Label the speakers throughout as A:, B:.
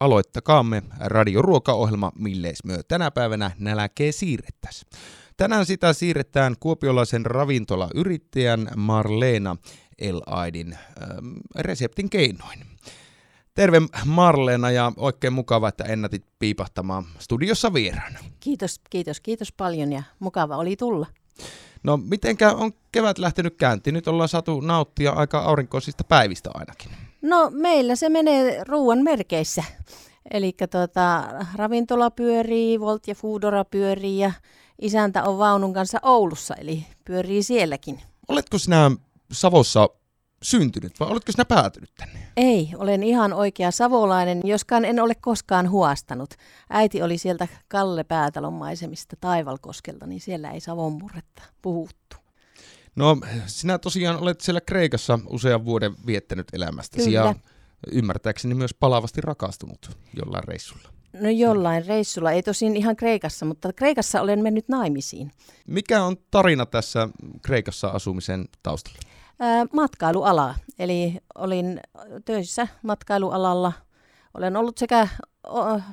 A: aloittakaamme radioruokaohjelma, milleis myö tänä päivänä näläkee siirrettäs. Tänään sitä siirretään kuopiolaisen ravintolayrittäjän Marleena Elaidin ähm, reseptin keinoin. Terve Marleena ja oikein mukava, että ennätit piipahtamaan studiossa vieraana.
B: Kiitos, kiitos, kiitos paljon ja mukava oli tulla.
A: No mitenkä on kevät lähtenyt käyntiin? Nyt ollaan saatu nauttia aika aurinkoisista päivistä ainakin.
B: No meillä se menee ruoan merkeissä. Eli tota, ravintola pyörii, Volt ja Foodora pyörii ja isäntä on vaunun kanssa Oulussa, eli pyörii sielläkin.
A: Oletko sinä Savossa syntynyt vai oletko sinä päätynyt tänne?
B: Ei, olen ihan oikea savolainen, joskaan en ole koskaan huastanut. Äiti oli sieltä Kalle Päätalon maisemista Taivalkoskelta, niin siellä ei Savon murretta puhuttu.
A: No, sinä tosiaan olet siellä Kreikassa usean vuoden viettänyt elämästäsi
B: Kyllä.
A: ja ymmärtääkseni myös palavasti rakastunut jollain reissulla.
B: No jollain reissulla, ei tosin ihan Kreikassa, mutta Kreikassa olen mennyt naimisiin.
A: Mikä on tarina tässä Kreikassa asumisen taustalla?
B: Ää, matkailuala, eli olin töissä matkailualalla. Olen ollut sekä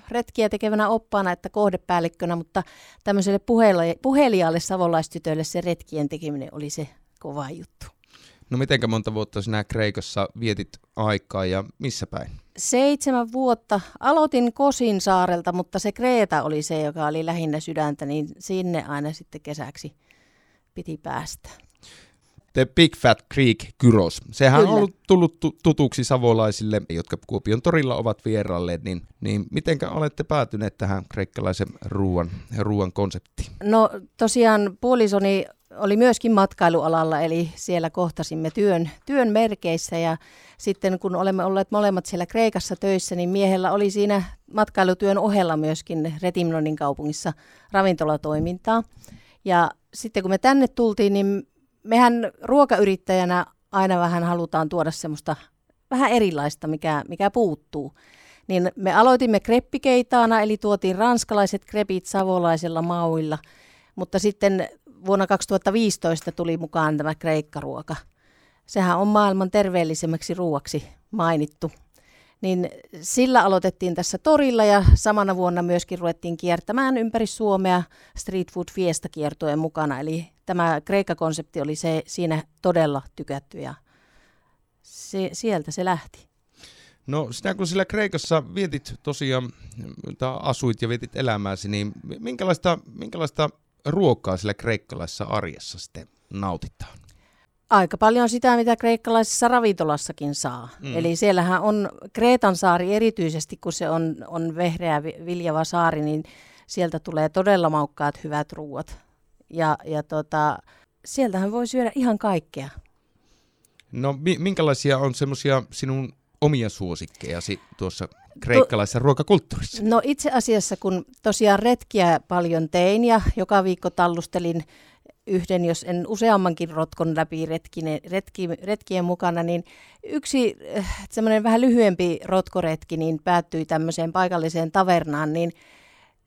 B: retkiä tekevänä oppaana että kohdepäällikkönä, mutta tämmöiselle puheliaalle savolaistytölle se retkien tekeminen oli se kova juttu.
A: No mitenkä monta vuotta sinä Kreikassa vietit aikaa ja missä päin?
B: Seitsemän vuotta. Aloitin Kosin saarelta, mutta se Kreeta oli se, joka oli lähinnä sydäntä, niin sinne aina sitten kesäksi piti päästä.
A: The Big Fat Creek Kyros. Sehän
B: Kyllä.
A: on ollut tullut tu- tutuksi savolaisille, jotka Kuopion torilla ovat vierailleet, niin, niin mitenkä olette päätyneet tähän kreikkalaisen ruoan, ruoan konseptiin?
B: No tosiaan puolisoni oli myöskin matkailualalla, eli siellä kohtasimme työn, työn merkeissä ja sitten kun olemme olleet molemmat siellä Kreikassa töissä, niin miehellä oli siinä matkailutyön ohella myöskin Retimnonin kaupungissa ravintolatoimintaa. Ja sitten kun me tänne tultiin, niin mehän ruokayrittäjänä aina vähän halutaan tuoda semmoista vähän erilaista, mikä, mikä puuttuu. Niin me aloitimme kreppikeitaana, eli tuotiin ranskalaiset krepit savolaisilla mauilla, mutta sitten vuonna 2015 tuli mukaan tämä kreikkaruoka. Sehän on maailman terveellisemmäksi ruoaksi mainittu. Niin sillä aloitettiin tässä torilla ja samana vuonna myöskin ruvettiin kiertämään ympäri Suomea Street Food Fiesta kiertojen mukana. Eli tämä Kreikka-konsepti oli se, siinä todella tykätty ja se, sieltä se lähti.
A: No sinä kun sillä Kreikassa vietit tosiaan, tai asuit ja vietit elämääsi, niin minkälaista, minkälaista ruokaa sillä kreikkalaisessa arjessa sitten nautitaan?
B: Aika paljon sitä, mitä kreikkalaisessa ravintolassakin saa.
A: Mm.
B: Eli siellähän on Kreetan saari erityisesti, kun se on, on vehreä vi- viljava saari, niin sieltä tulee todella maukkaat hyvät ruuat. Ja, ja tota, sieltähän voi syödä ihan kaikkea.
A: No mi- minkälaisia on semmoisia sinun omia suosikkejasi tuossa kreikkalaisessa ruokakulttuurissa?
B: No itse asiassa, kun tosiaan retkiä paljon tein ja joka viikko tallustelin yhden, jos en useammankin rotkon läpi retkine, retki, retkien mukana, niin yksi äh, semmoinen vähän lyhyempi rotkoretki niin päättyi tämmöiseen paikalliseen tavernaan, niin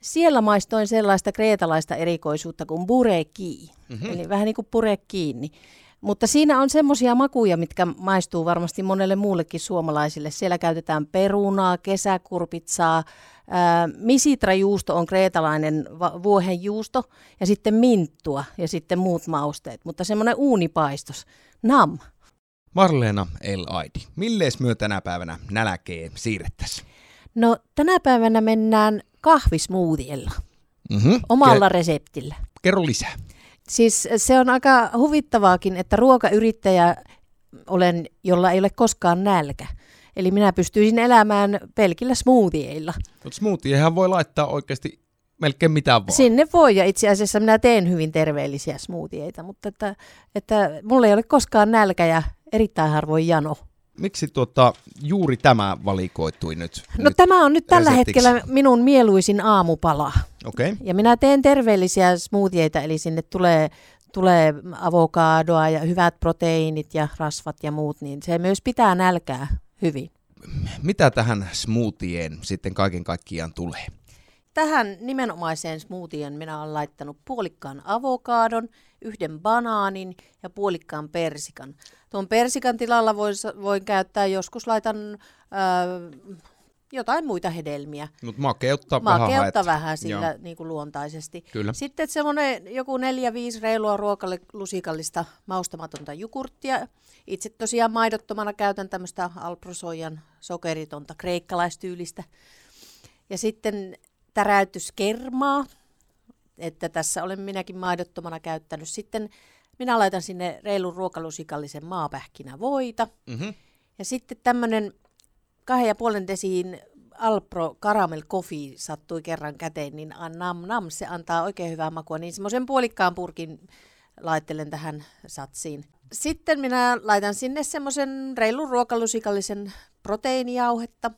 B: siellä maistoin sellaista kreetalaista erikoisuutta kuin bureki,
A: Mhm.
B: mm-hmm. eli vähän niin kuin pure kiinni. Mutta siinä on semmoisia makuja, mitkä maistuu varmasti monelle muullekin suomalaisille. Siellä käytetään perunaa, kesäkurpitsaa, ää, misitrajuusto on kreetalainen va- vuohenjuusto ja sitten minttua ja sitten muut mausteet. Mutta semmoinen uunipaistos, nam.
A: Marleena El Aidi, millees myö tänä päivänä näläkee siirrettäisiin?
B: No tänä päivänä mennään kahvismuutiella,
A: Mm-hmm.
B: omalla reseptillä.
A: Kerro lisää.
B: Siis se on aika huvittavaakin, että ruokayrittäjä olen, jolla ei ole koskaan nälkä. Eli minä pystyisin elämään pelkillä smoothieilla.
A: Mutta smoothiehän voi laittaa oikeasti melkein mitään vaan.
B: Sinne voi, ja itse asiassa minä teen hyvin terveellisiä smoothieita, mutta että, että mulla ei ole koskaan nälkä ja erittäin harvoin jano.
A: Miksi tuota, juuri tämä valikoitui nyt?
B: No
A: nyt?
B: tämä on nyt tällä
A: reseptiksi.
B: hetkellä minun mieluisin aamupala.
A: Okei. Okay.
B: Ja minä teen terveellisiä smoothieita, eli sinne tulee, tulee avokadoa ja hyvät proteiinit ja rasvat ja muut, niin se myös pitää nälkää hyvin.
A: Mitä tähän smoothien sitten kaiken kaikkiaan tulee?
B: Tähän nimenomaiseen smoothien minä olen laittanut puolikkaan avokadon, yhden banaanin ja puolikkaan persikan. Tuon persikan tilalla voin, voin käyttää, joskus laitan äh, jotain muita hedelmiä.
A: Mutta makeutta, vähän
B: Makeutta
A: haet.
B: vähän sillä
A: Joo.
B: niin kuin luontaisesti.
A: Kyllä.
B: Sitten semmoinen joku neljä, viisi reilua ruokalusikallista maustamatonta jogurttia. Itse tosiaan maidottomana käytän tämmöistä alprosoijan sokeritonta kreikkalaistyyllistä. Ja sitten täräytyskermaa, että tässä olen minäkin maidottomana käyttänyt. Sitten minä laitan sinne reilun ruokalusikallisen maapähkinä voita.
A: Mm-hmm.
B: Ja sitten tämmöinen kahden ja puolen desiin Alpro Caramel Coffee sattui kerran käteen, niin nam nam, se antaa oikein hyvää makua. Niin semmoisen puolikkaan purkin laittelen tähän satsiin. Sitten minä laitan sinne semmoisen reilun ruokalusikallisen proteiinijauhetta.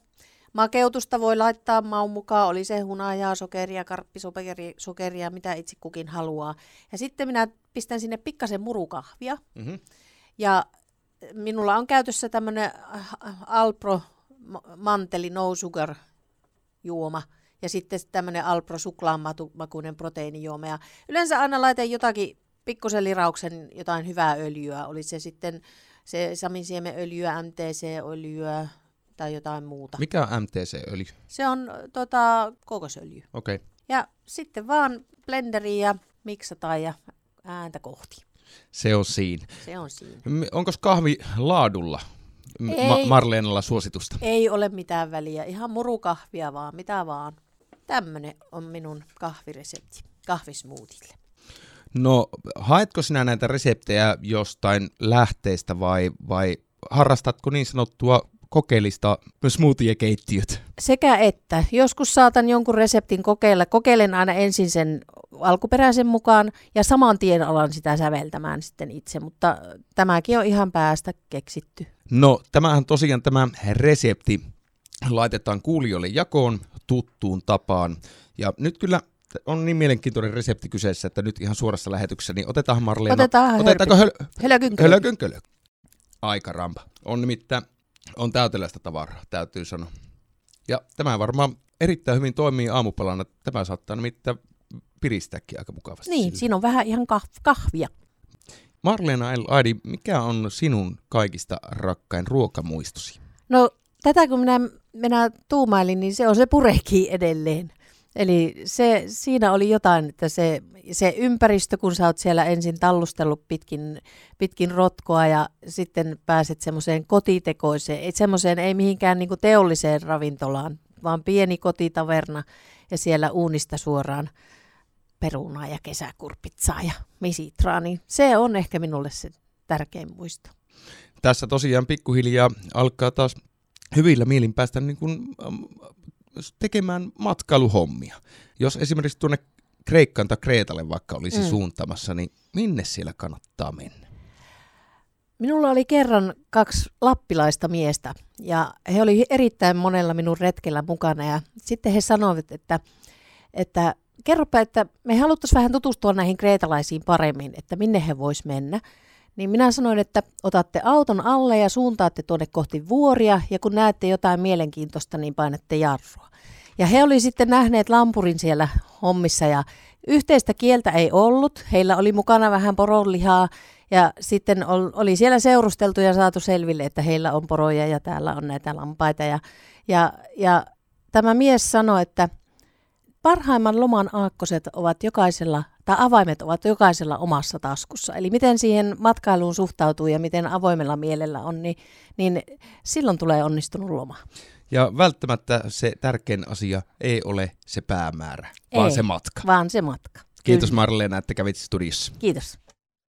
B: Makeutusta voi laittaa maun mukaan, oli se hunajaa, sokeria, karppisokeria, sokeria, mitä itse kukin haluaa. Ja sitten minä pistän sinne pikkasen murukahvia.
A: Mm-hmm.
B: Ja minulla on käytössä tämmöinen Alpro ma- manteli no sugar juoma ja sitten tämmöinen Alpro suklaamakuinen proteiinijuoma. Ja yleensä aina laitan jotakin pikkusen lirauksen jotain hyvää öljyä. Oli se sitten se saminsiemenöljyä, MTC-öljyä tai jotain muuta.
A: Mikä on MTC-öljy?
B: Se on tota, kokosöljy.
A: Okei. Okay.
B: Ja sitten vaan blenderiin ja miksataan ja ääntä kohti.
A: Se on siinä.
B: Se on siinä.
A: Onko kahvi laadulla
B: Ei.
A: Ma- Marleenalla suositusta?
B: Ei ole mitään väliä, ihan murukahvia vaan, mitä vaan. Tämmönen on minun kahviresepti, kahvismuutille.
A: No, haetko sinä näitä reseptejä jostain lähteestä vai, vai harrastatko niin sanottua kokeellista smoothie-keittiöt?
B: Sekä että, joskus saatan jonkun reseptin kokeilla. Kokeilen aina ensin sen alkuperäisen mukaan ja saman tien alan sitä säveltämään sitten itse, mutta tämäkin on ihan päästä keksitty.
A: No, tämähän tosiaan tämä resepti laitetaan kuulijoille jakoon tuttuun tapaan. Ja nyt kyllä on niin mielenkiintoinen resepti kyseessä, että nyt ihan suorassa lähetyksessä, niin otetaan Marleena.
B: Otetaan
A: Otetaanko höl-
B: Hölökynkö.
A: hölökynkölö? Aika rampa. On nimittäin, on täyteläistä tavaraa, täytyy sanoa. Ja tämä varmaan erittäin hyvin toimii aamupalana. Tämä saattaa nimittäin piristääkin aika mukavasti.
B: Niin,
A: sillä.
B: siinä on vähän ihan kah- kahvia.
A: Marleena L. Aidi, mikä on sinun kaikista rakkain ruokamuistosi?
B: No tätä kun minä, minä tuumailin, niin se on se pureki edelleen. Eli se, siinä oli jotain, että se, se ympäristö, kun sä oot siellä ensin tallustellut pitkin, pitkin rotkoa ja sitten pääset semmoiseen kotitekoiseen, ei semmoiseen ei mihinkään niinku teolliseen ravintolaan, vaan pieni kotitaverna ja siellä uunista suoraan perunaa ja kesäkurpitsaa ja misitraa, niin se on ehkä minulle se tärkein muisto.
A: Tässä tosiaan pikkuhiljaa alkaa taas hyvillä mielin päästä niin kuin, tekemään matkailuhommia. Jos esimerkiksi tuonne Kreikkaan tai Kreetalle vaikka olisi
B: Mm.
A: suuntamassa, niin minne siellä kannattaa mennä?
B: Minulla oli kerran kaksi lappilaista miestä ja he oli erittäin monella minun retkellä mukana ja sitten he sanoivat, että, että kerropa, että me haluttaisiin vähän tutustua näihin kreetalaisiin paremmin, että minne he vois mennä. Niin minä sanoin, että otatte auton alle ja suuntaatte tuonne kohti vuoria ja kun näette jotain mielenkiintoista, niin painatte jarrua. Ja he oli sitten nähneet lampurin siellä hommissa ja yhteistä kieltä ei ollut. Heillä oli mukana vähän poronlihaa ja sitten ol- oli siellä seurusteltu ja saatu selville, että heillä on poroja ja täällä on näitä lampaita. Ja, ja, ja tämä mies sanoi, että parhaimman loman aakkoset ovat jokaisella, tai avaimet ovat jokaisella omassa taskussa. Eli miten siihen matkailuun suhtautuu ja miten avoimella mielellä on, niin, niin silloin tulee onnistunut loma.
A: Ja välttämättä se tärkein asia ei ole se päämäärä, vaan
B: Ei.
A: se matka.
B: Vaan se matka.
A: Kiitos. Marleena, että kävit studiossa.
B: Kiitos.